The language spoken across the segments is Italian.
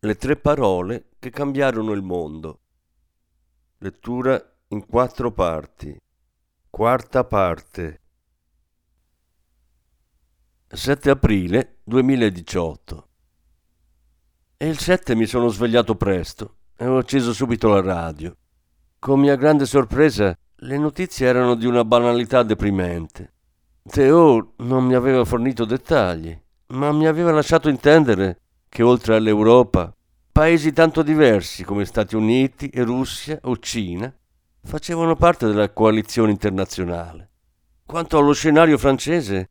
Le tre parole che cambiarono il mondo. Lettura in quattro parti. Quarta parte. 7 aprile 2018. E il 7 mi sono svegliato presto e ho acceso subito la radio. Con mia grande sorpresa, le notizie erano di una banalità deprimente. Theo non mi aveva fornito dettagli, ma mi aveva lasciato intendere che oltre all'Europa, paesi tanto diversi come Stati Uniti e Russia o Cina facevano parte della coalizione internazionale. Quanto allo scenario francese,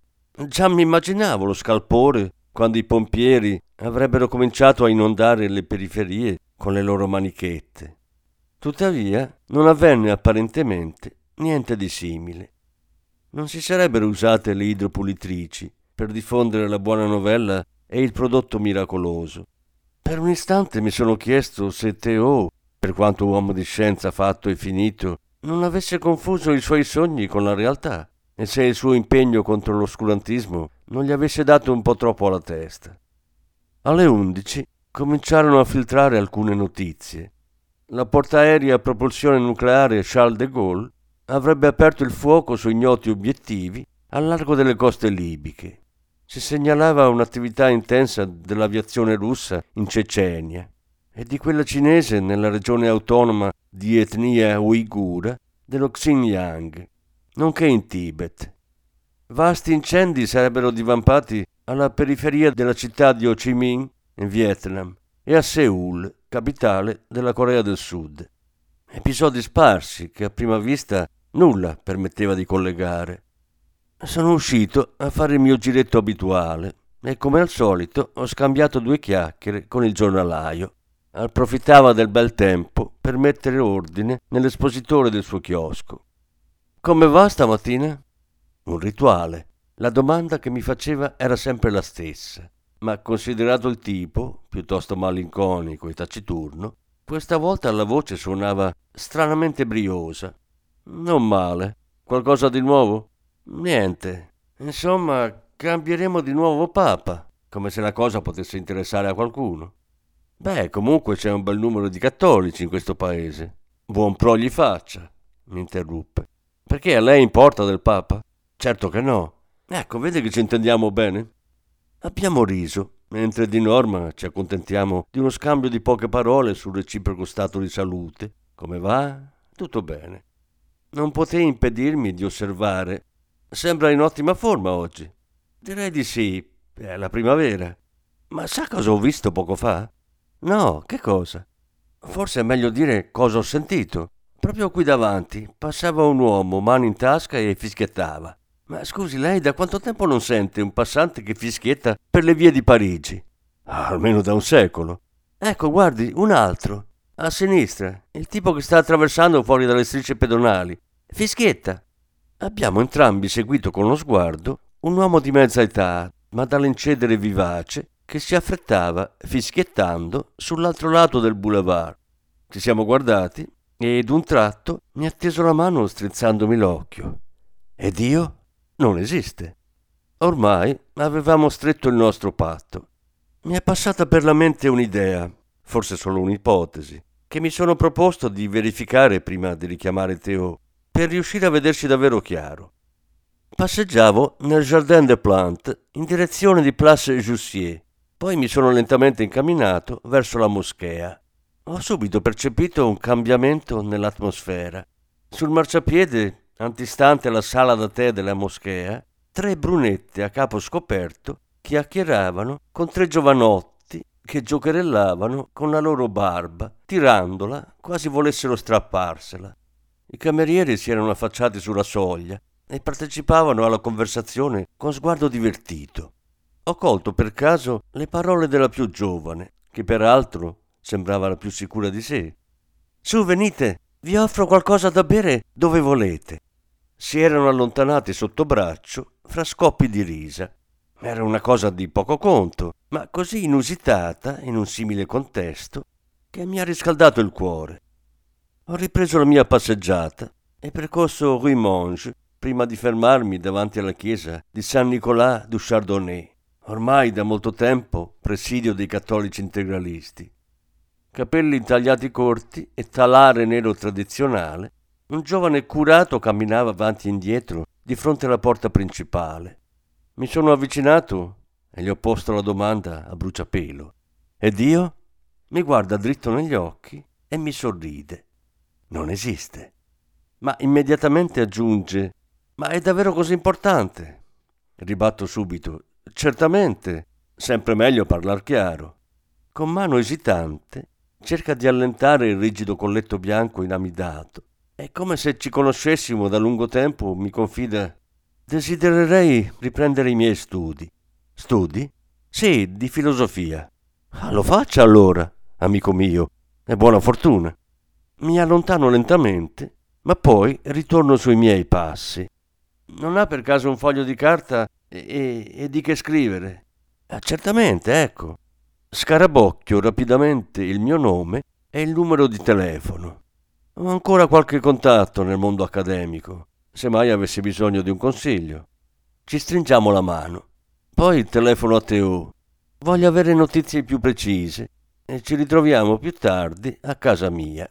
già mi immaginavo lo scalpore quando i pompieri avrebbero cominciato a inondare le periferie con le loro manichette. Tuttavia, non avvenne apparentemente niente di simile. Non si sarebbero usate le idropulitrici per diffondere la buona novella e il prodotto miracoloso. Per un istante mi sono chiesto se Theo, per quanto uomo di scienza fatto e finito, non avesse confuso i suoi sogni con la realtà e se il suo impegno contro l'oscurantismo non gli avesse dato un po' troppo alla testa. Alle undici cominciarono a filtrare alcune notizie. La portaerei a propulsione nucleare Charles de Gaulle avrebbe aperto il fuoco su ignoti obiettivi al largo delle coste libiche si segnalava un'attività intensa dell'aviazione russa in Cecenia e di quella cinese nella regione autonoma di etnia uigura dello Xinjiang, nonché in Tibet. Vasti incendi sarebbero divampati alla periferia della città di Ho Chi Minh, in Vietnam, e a Seoul, capitale della Corea del Sud. Episodi sparsi che a prima vista nulla permetteva di collegare. Sono uscito a fare il mio giretto abituale e come al solito ho scambiato due chiacchiere con il giornalaio. Approfittava del bel tempo per mettere ordine nell'espositore del suo chiosco. Come va stamattina? Un rituale. La domanda che mi faceva era sempre la stessa, ma considerato il tipo, piuttosto malinconico e taciturno, questa volta la voce suonava stranamente briosa. Non male. Qualcosa di nuovo? Niente. Insomma, cambieremo di nuovo Papa, come se la cosa potesse interessare a qualcuno. Beh, comunque c'è un bel numero di cattolici in questo paese. Buon pro gli faccia, mi interruppe. Perché a lei importa del Papa? Certo che no. Ecco, vede che ci intendiamo bene? Abbiamo riso, mentre di norma ci accontentiamo di uno scambio di poche parole sul reciproco stato di salute. Come va? Tutto bene. Non potei impedirmi di osservare Sembra in ottima forma oggi. Direi di sì, è la primavera. Ma sa cosa ho visto poco fa? No, che cosa? Forse è meglio dire cosa ho sentito. Proprio qui davanti passava un uomo, mano in tasca e fischiettava. Ma scusi, lei da quanto tempo non sente un passante che fischietta per le vie di Parigi? Ah, almeno da un secolo. Ecco, guardi, un altro. A sinistra, il tipo che sta attraversando fuori dalle strisce pedonali. Fischietta. Abbiamo entrambi seguito con lo sguardo un uomo di mezza età, ma dall'incedere vivace, che si affrettava, fischiettando, sull'altro lato del boulevard. Ci siamo guardati e d'un tratto mi ha teso la mano strizzandomi l'occhio. Ed io? Non esiste. Ormai avevamo stretto il nostro patto. Mi è passata per la mente un'idea, forse solo un'ipotesi, che mi sono proposto di verificare prima di richiamare Teo per riuscire a vederci davvero chiaro. Passeggiavo nel Jardin des Plantes in direzione di Place Jussier, poi mi sono lentamente incamminato verso la moschea. Ho subito percepito un cambiamento nell'atmosfera. Sul marciapiede, antistante alla sala da tè della moschea, tre brunette a capo scoperto chiacchieravano con tre giovanotti che giocherellavano con la loro barba, tirandola quasi volessero strapparsela. I camerieri si erano affacciati sulla soglia e partecipavano alla conversazione con sguardo divertito. Ho colto per caso le parole della più giovane, che peraltro sembrava la più sicura di sé. Su, venite, vi offro qualcosa da bere dove volete. Si erano allontanati sotto braccio fra scoppi di risa. Era una cosa di poco conto, ma così inusitata in un simile contesto che mi ha riscaldato il cuore. Ho ripreso la mia passeggiata e percorso Rue Monge prima di fermarmi davanti alla chiesa di San Nicolas du Chardonnay, ormai da molto tempo presidio dei cattolici integralisti. Capelli tagliati corti e talare nero tradizionale, un giovane curato camminava avanti e indietro di fronte alla porta principale. Mi sono avvicinato e gli ho posto la domanda a bruciapelo. Ed io? Mi guarda dritto negli occhi e mi sorride. Non esiste. Ma immediatamente aggiunge: Ma è davvero così importante? Ribatto subito: Certamente, sempre meglio parlar chiaro. Con mano esitante cerca di allentare il rigido colletto bianco inamidato è come se ci conoscessimo da lungo tempo, mi confida. Desidererei riprendere i miei studi. Studi? Sì, di filosofia. Ah, lo faccia allora, amico mio, e buona fortuna. Mi allontano lentamente, ma poi ritorno sui miei passi. Non ha per caso un foglio di carta e, e, di che scrivere? Ah, certamente, ecco. Scarabocchio rapidamente il mio nome e il numero di telefono. Ho ancora qualche contatto nel mondo accademico, se mai avessi bisogno di un consiglio. Ci stringiamo la mano. Poi telefono a Teo. Voglio avere notizie più precise e ci ritroviamo più tardi a casa mia.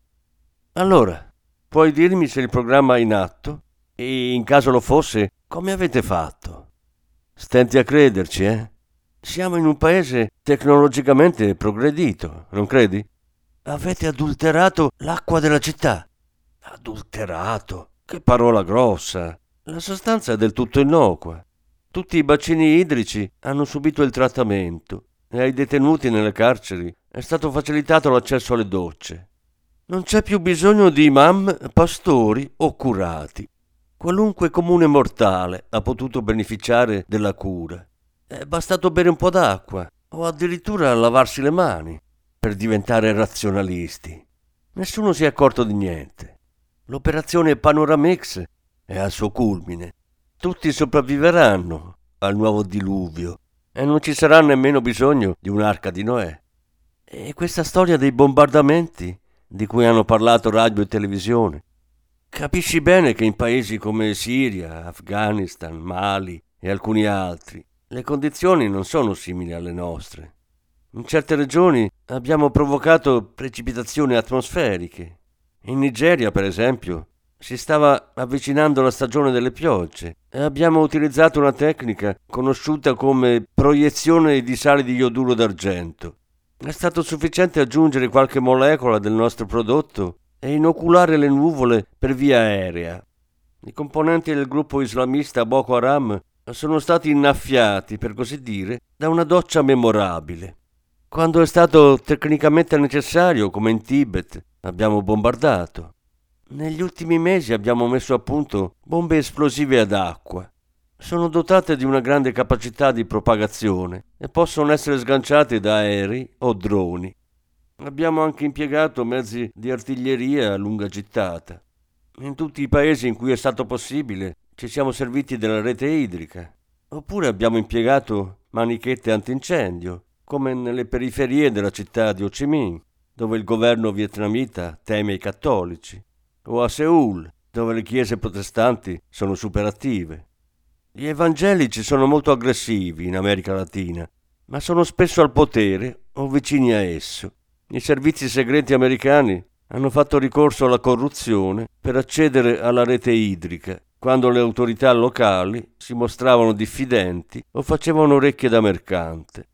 Allora, puoi dirmi se il programma è in atto? E in caso lo fosse, come avete fatto? Stenti a crederci, eh? Siamo in un paese tecnologicamente progredito, non credi? Avete adulterato l'acqua della città. Adulterato? Che parola grossa. La sostanza è del tutto innocua. Tutti i bacini idrici hanno subito il trattamento e ai detenuti nelle carceri è stato facilitato l'accesso alle docce. Non c'è più bisogno di imam, pastori o curati. Qualunque comune mortale ha potuto beneficiare della cura. È bastato bere un po' d'acqua o addirittura lavarsi le mani per diventare razionalisti. Nessuno si è accorto di niente. L'operazione Panoramix è al suo culmine. Tutti sopravviveranno al nuovo diluvio e non ci sarà nemmeno bisogno di un'arca di Noè. E questa storia dei bombardamenti di cui hanno parlato radio e televisione. Capisci bene che in paesi come Siria, Afghanistan, Mali e alcuni altri le condizioni non sono simili alle nostre. In certe regioni abbiamo provocato precipitazioni atmosferiche. In Nigeria, per esempio, si stava avvicinando la stagione delle piogge e abbiamo utilizzato una tecnica conosciuta come proiezione di sali di ioduro d'argento. È stato sufficiente aggiungere qualche molecola del nostro prodotto e inoculare le nuvole per via aerea. I componenti del gruppo islamista Boko Haram sono stati innaffiati, per così dire, da una doccia memorabile. Quando è stato tecnicamente necessario, come in Tibet, abbiamo bombardato. Negli ultimi mesi abbiamo messo a punto bombe esplosive ad acqua. Sono dotate di una grande capacità di propagazione e possono essere sganciate da aerei o droni. Abbiamo anche impiegato mezzi di artiglieria a lunga gittata. In tutti i paesi in cui è stato possibile ci siamo serviti della rete idrica. Oppure abbiamo impiegato manichette antincendio come nelle periferie della città di Ho Chi Minh, dove il governo vietnamita teme i cattolici, o a Seoul, dove le chiese protestanti sono superattive. Gli evangelici sono molto aggressivi in America Latina, ma sono spesso al potere o vicini a esso. I servizi segreti americani hanno fatto ricorso alla corruzione per accedere alla rete idrica quando le autorità locali si mostravano diffidenti o facevano orecchie da mercante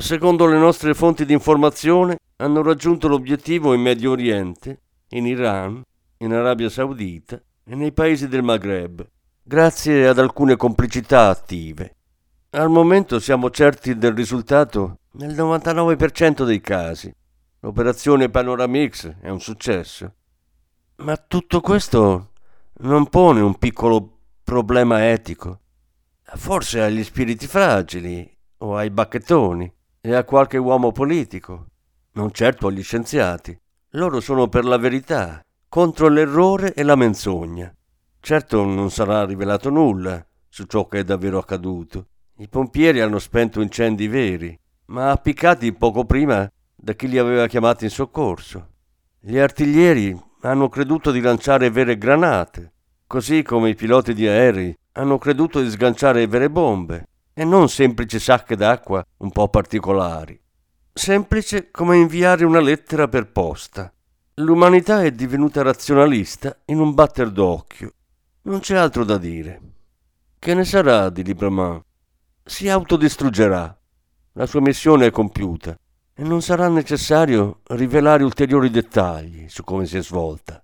secondo le nostre fonti di informazione, hanno raggiunto l'obiettivo in Medio Oriente, in Iran, in Arabia Saudita e nei paesi del Maghreb, grazie ad alcune complicità attive. Al momento siamo certi del risultato nel 99% dei casi. L'operazione Panoramix è un successo. Ma tutto questo non pone un piccolo problema etico. Forse agli spiriti fragili o ai bacchettoni e a qualche uomo politico. non certo agli scienziati. Loro sono per la verità, contro l'errore e la menzogna. Certo non sarà rivelato nulla su ciò che è davvero accaduto. I pompieri hanno spento incendi veri, ma appiccati poco prima da chi li aveva chiamati in soccorso. Gli artiglieri hanno creduto di lanciare vere granate, così come i piloti di aerei hanno creduto di sganciare vere bombe e non semplici sacche d'acqua un po' particolari. Semplice come inviare una lettera per posta. L'umanità è divenuta razionalista in un batter d'occhio. Non c'è altro da dire. Che ne sarà di Librement? Si autodistruggerà. La sua missione è compiuta e non sarà necessario rivelare ulteriori dettagli su come si è svolta.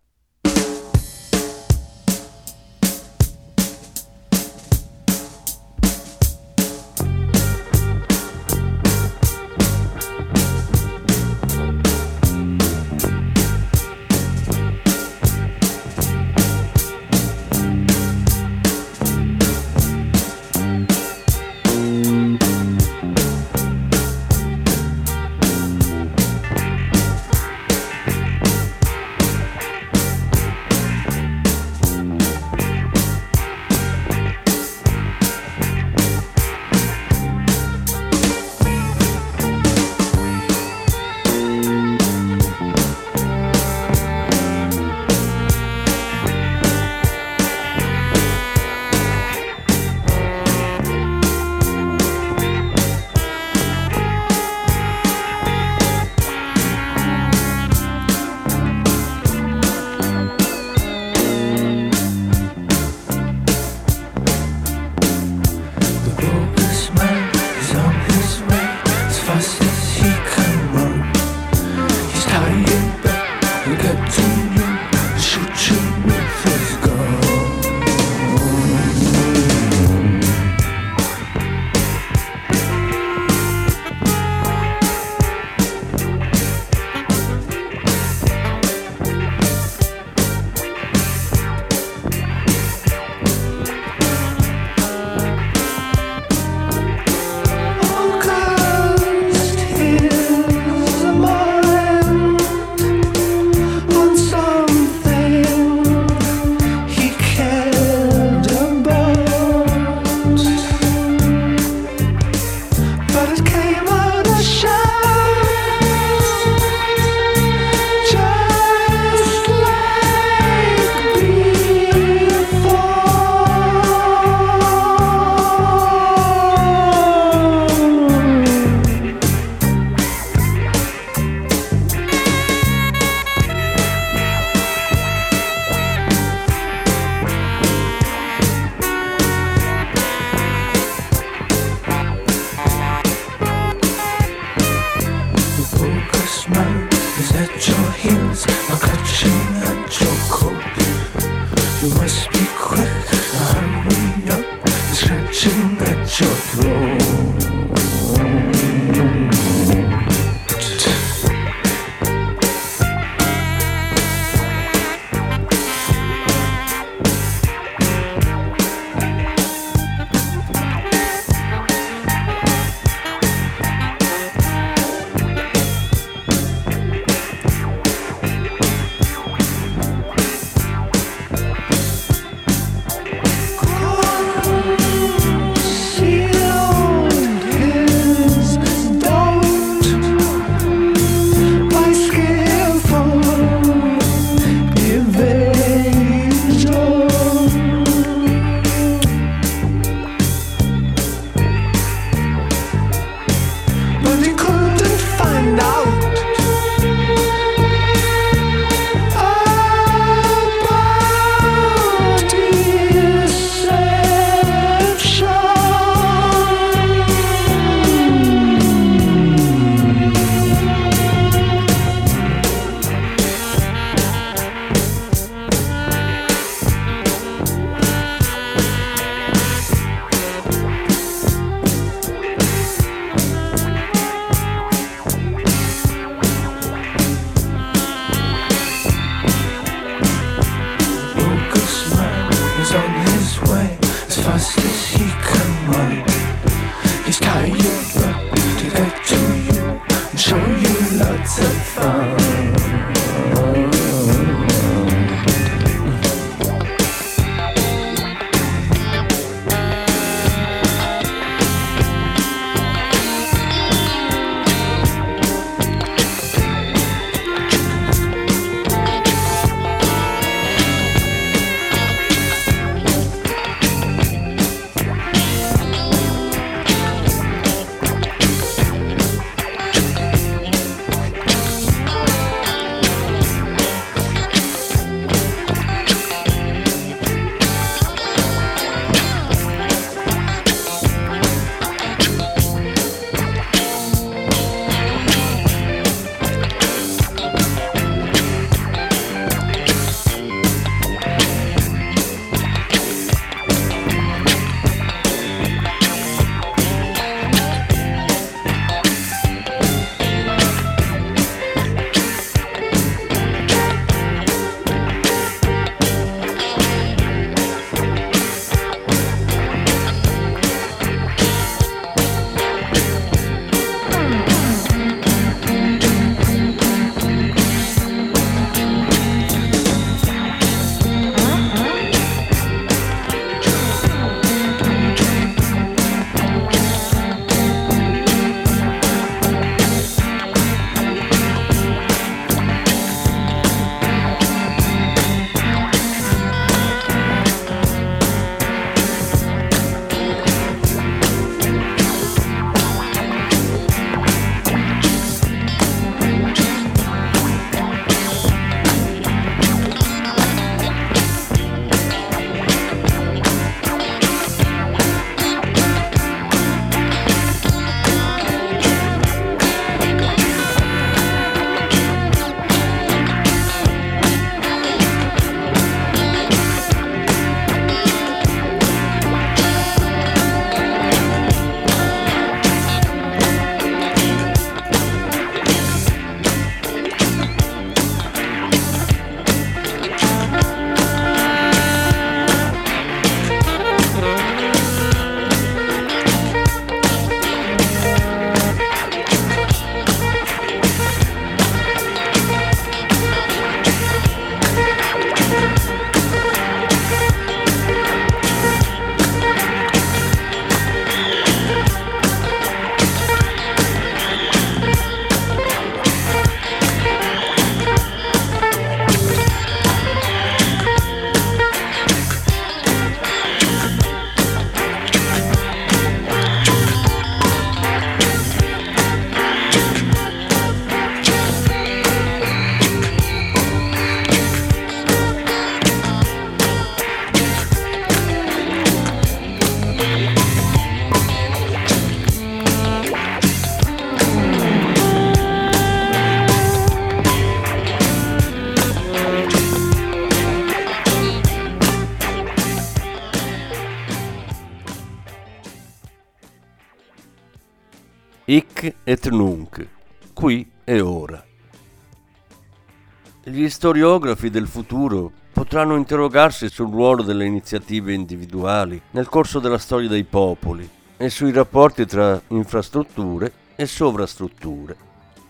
Gli storiografi del futuro potranno interrogarsi sul ruolo delle iniziative individuali nel corso della storia dei popoli e sui rapporti tra infrastrutture e sovrastrutture.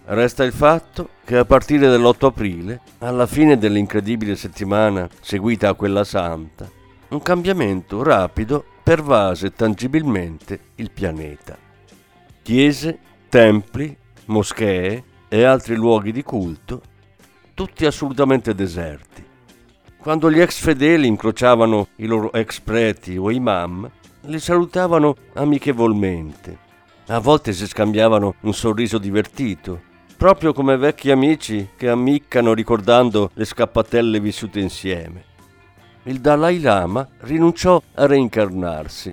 Resta il fatto che a partire dall'8 aprile, alla fine dell'incredibile settimana seguita a quella santa, un cambiamento rapido pervase tangibilmente il pianeta. Chiese, templi, moschee e altri luoghi di culto, tutti assolutamente deserti. Quando gli ex fedeli incrociavano i loro ex preti o imam, li salutavano amichevolmente. A volte si scambiavano un sorriso divertito, proprio come vecchi amici che ammiccano ricordando le scappatelle vissute insieme. Il Dalai Lama rinunciò a reincarnarsi.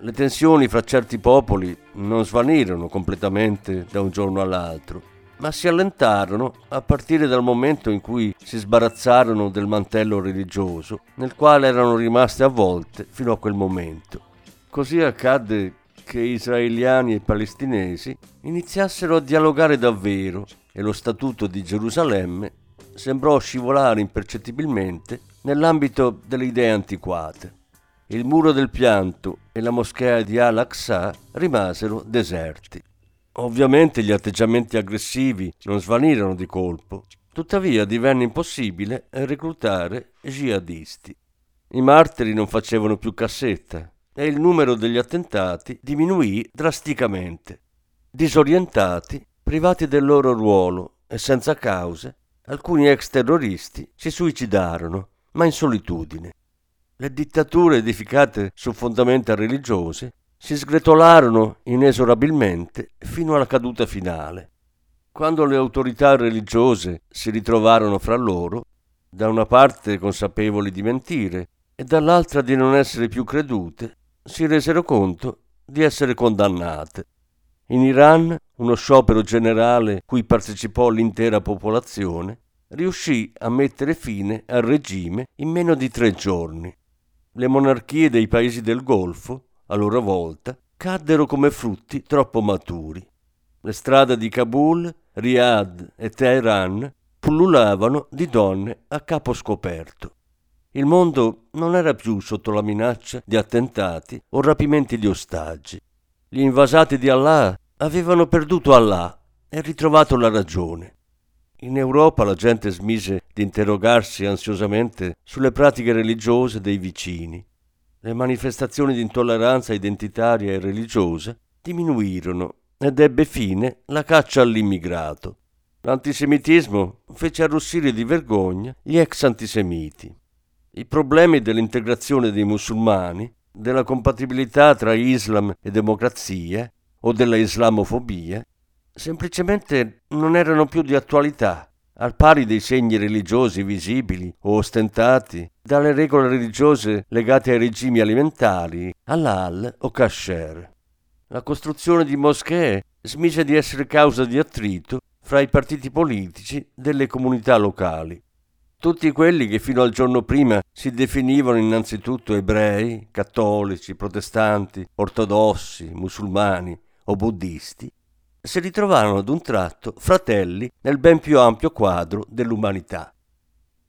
Le tensioni fra certi popoli non svanirono completamente da un giorno all'altro, ma si allentarono a partire dal momento in cui si sbarazzarono del mantello religioso nel quale erano rimaste avvolte fino a quel momento. Così accadde che israeliani e palestinesi iniziassero a dialogare davvero e lo Statuto di Gerusalemme sembrò scivolare impercettibilmente nell'ambito delle idee antiquate. Il muro del pianto e la moschea di Al-Aqsa rimasero deserti. Ovviamente gli atteggiamenti aggressivi non svanirono di colpo, tuttavia divenne impossibile reclutare jihadisti. I martiri non facevano più cassetta e il numero degli attentati diminuì drasticamente. Disorientati, privati del loro ruolo e senza cause, alcuni ex terroristi si suicidarono, ma in solitudine. Le dittature edificate su fondamenta religiose si sgretolarono inesorabilmente fino alla caduta finale. Quando le autorità religiose si ritrovarono fra loro, da una parte consapevoli di mentire e dall'altra di non essere più credute, si resero conto di essere condannate. In Iran, uno sciopero generale cui partecipò l'intera popolazione riuscì a mettere fine al regime in meno di tre giorni. Le monarchie dei paesi del Golfo, a loro volta, caddero come frutti troppo maturi. Le strade di Kabul, Riyadh e Teheran pullulavano di donne a capo scoperto. Il mondo non era più sotto la minaccia di attentati o rapimenti di ostaggi. Gli invasati di Allah avevano perduto Allah e ritrovato la ragione. In Europa la gente smise di interrogarsi ansiosamente sulle pratiche religiose dei vicini. Le manifestazioni di intolleranza identitaria e religiosa diminuirono ed ebbe fine la caccia all'immigrato. L'antisemitismo fece arrossire di vergogna gli ex antisemiti. I problemi dell'integrazione dei musulmani, della compatibilità tra Islam e democrazia o della islamofobia semplicemente non erano più di attualità, al pari dei segni religiosi visibili o ostentati dalle regole religiose legate ai regimi alimentari, all'al o kasher. La costruzione di moschee smise di essere causa di attrito fra i partiti politici delle comunità locali tutti quelli che fino al giorno prima si definivano innanzitutto ebrei, cattolici, protestanti, ortodossi, musulmani o buddisti, si ritrovarono ad un tratto fratelli nel ben più ampio quadro dell'umanità.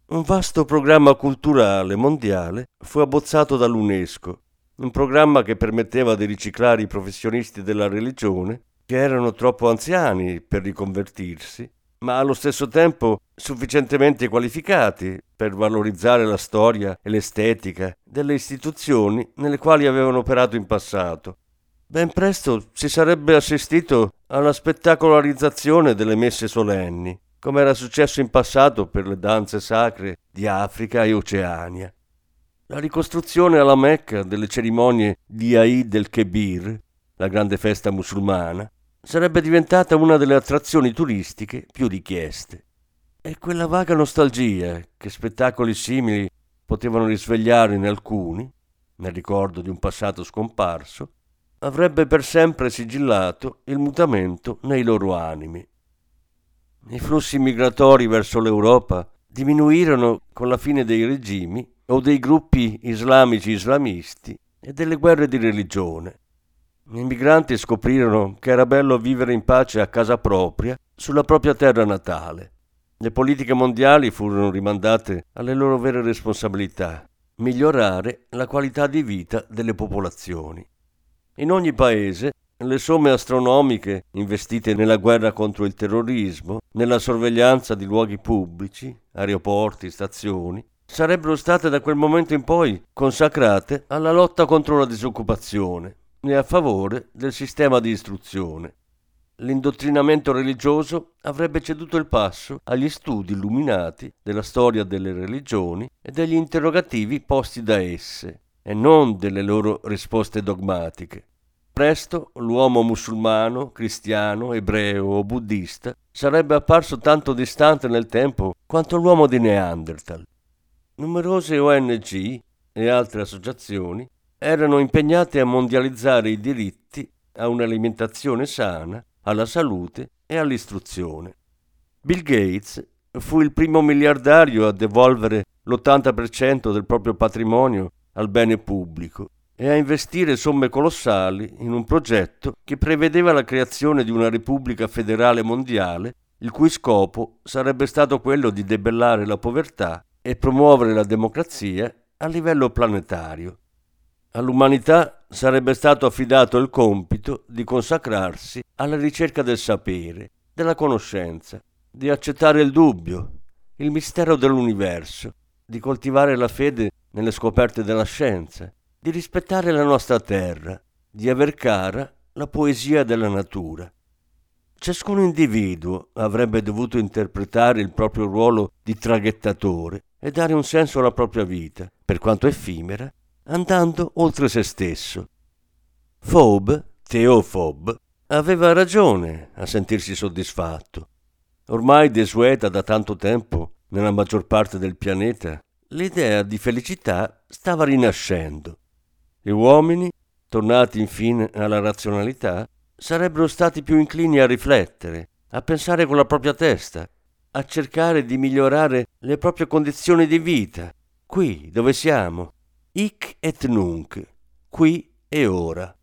Un vasto programma culturale mondiale fu abbozzato dall'UNESCO, un programma che permetteva di riciclare i professionisti della religione che erano troppo anziani per riconvertirsi ma allo stesso tempo sufficientemente qualificati per valorizzare la storia e l'estetica delle istituzioni nelle quali avevano operato in passato. Ben presto si sarebbe assistito alla spettacolarizzazione delle messe solenni, come era successo in passato per le danze sacre di Africa e Oceania. La ricostruzione alla Mecca delle cerimonie di Aid el-Kebir, la grande festa musulmana, sarebbe diventata una delle attrazioni turistiche più richieste. E quella vaga nostalgia che spettacoli simili potevano risvegliare in alcuni, nel ricordo di un passato scomparso, avrebbe per sempre sigillato il mutamento nei loro animi. I flussi migratori verso l'Europa diminuirono con la fine dei regimi o dei gruppi islamici islamisti e delle guerre di religione i migranti scoprirono che era bello vivere in pace a casa propria, sulla propria terra natale. Le politiche mondiali furono rimandate alle loro vere responsabilità, migliorare la qualità di vita delle popolazioni. In ogni paese le somme astronomiche investite nella guerra contro il terrorismo, nella sorveglianza di luoghi pubblici, aeroporti, stazioni, sarebbero state da quel momento in poi consacrate alla lotta contro la disoccupazione e a favore del sistema di istruzione. L'indottrinamento religioso avrebbe ceduto il passo agli studi illuminati della storia delle religioni e degli interrogativi posti da esse, e non delle loro risposte dogmatiche. Presto l'uomo musulmano, cristiano, ebreo o buddista sarebbe apparso tanto distante nel tempo quanto l'uomo di Neanderthal. Numerose ONG e altre associazioni erano impegnate a mondializzare i diritti a un'alimentazione sana, alla salute e all'istruzione. Bill Gates fu il primo miliardario a devolvere l'80% del proprio patrimonio al bene pubblico e a investire somme colossali in un progetto che prevedeva la creazione di una Repubblica federale mondiale, il cui scopo sarebbe stato quello di debellare la povertà e promuovere la democrazia a livello planetario. All'umanità sarebbe stato affidato il compito di consacrarsi alla ricerca del sapere, della conoscenza, di accettare il dubbio, il mistero dell'universo, di coltivare la fede nelle scoperte della scienza, di rispettare la nostra terra, di aver cara la poesia della natura. Ciascun individuo avrebbe dovuto interpretare il proprio ruolo di traghettatore e dare un senso alla propria vita, per quanto effimera, andando oltre se stesso. Fob, Teofob, aveva ragione a sentirsi soddisfatto. Ormai desueta da tanto tempo nella maggior parte del pianeta, l'idea di felicità stava rinascendo. Gli uomini, tornati infine alla razionalità, sarebbero stati più inclini a riflettere, a pensare con la propria testa, a cercare di migliorare le proprie condizioni di vita, qui dove siamo, hic et nunc, qui e ora.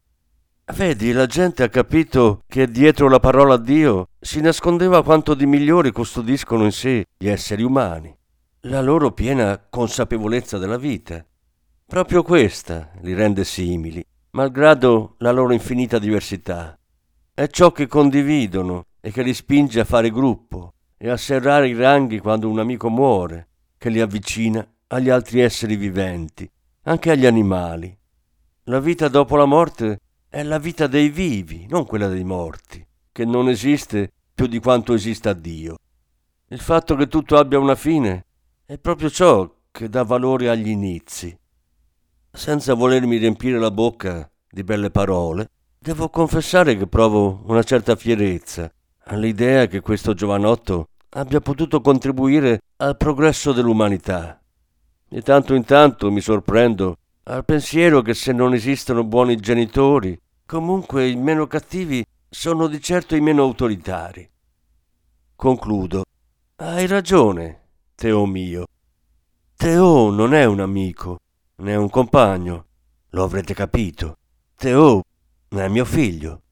Vedi, la gente ha capito che dietro la parola Dio si nascondeva quanto di migliore custodiscono in sé gli esseri umani, la loro piena consapevolezza della vita, Proprio questa li rende simili, malgrado la loro infinita diversità. È ciò che condividono e che li spinge a fare gruppo e a serrare i ranghi quando un amico muore, che li avvicina agli altri esseri viventi, anche agli animali. La vita dopo la morte è la vita dei vivi, non quella dei morti, che non esiste più di quanto esista Dio. Il fatto che tutto abbia una fine è proprio ciò che dà valore agli inizi. Senza volermi riempire la bocca di belle parole, devo confessare che provo una certa fierezza all'idea che questo giovanotto abbia potuto contribuire al progresso dell'umanità. Di tanto in tanto mi sorprendo al pensiero che se non esistono buoni genitori, comunque i meno cattivi sono di certo i meno autoritari. Concludo. Hai ragione, Teo mio. Teo non è un amico, né un compagno, lo avrete capito. Teo è mio figlio.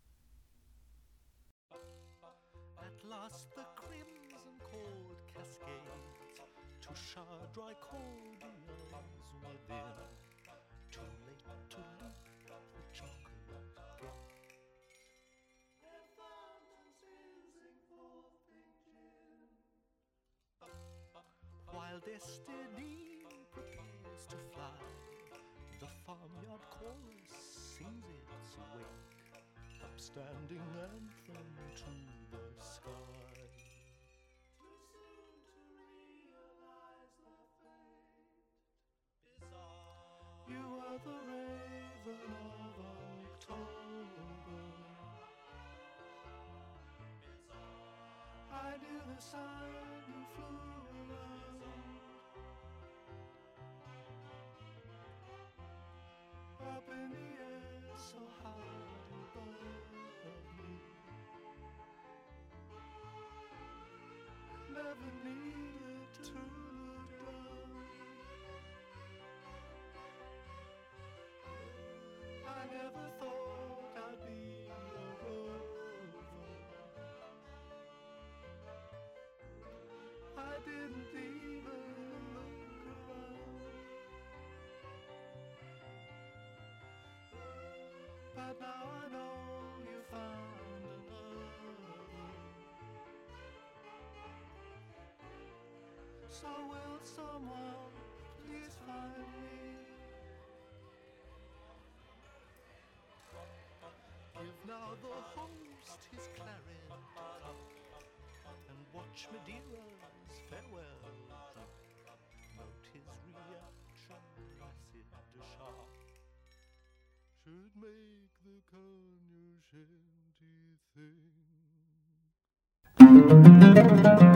The raven of October. I knew the sun you flew around. up in the So will someone please find me? Give now the host his claret and watch Madeira's farewell. Note his reaction, acid sharp. Should make the cognoscenti think.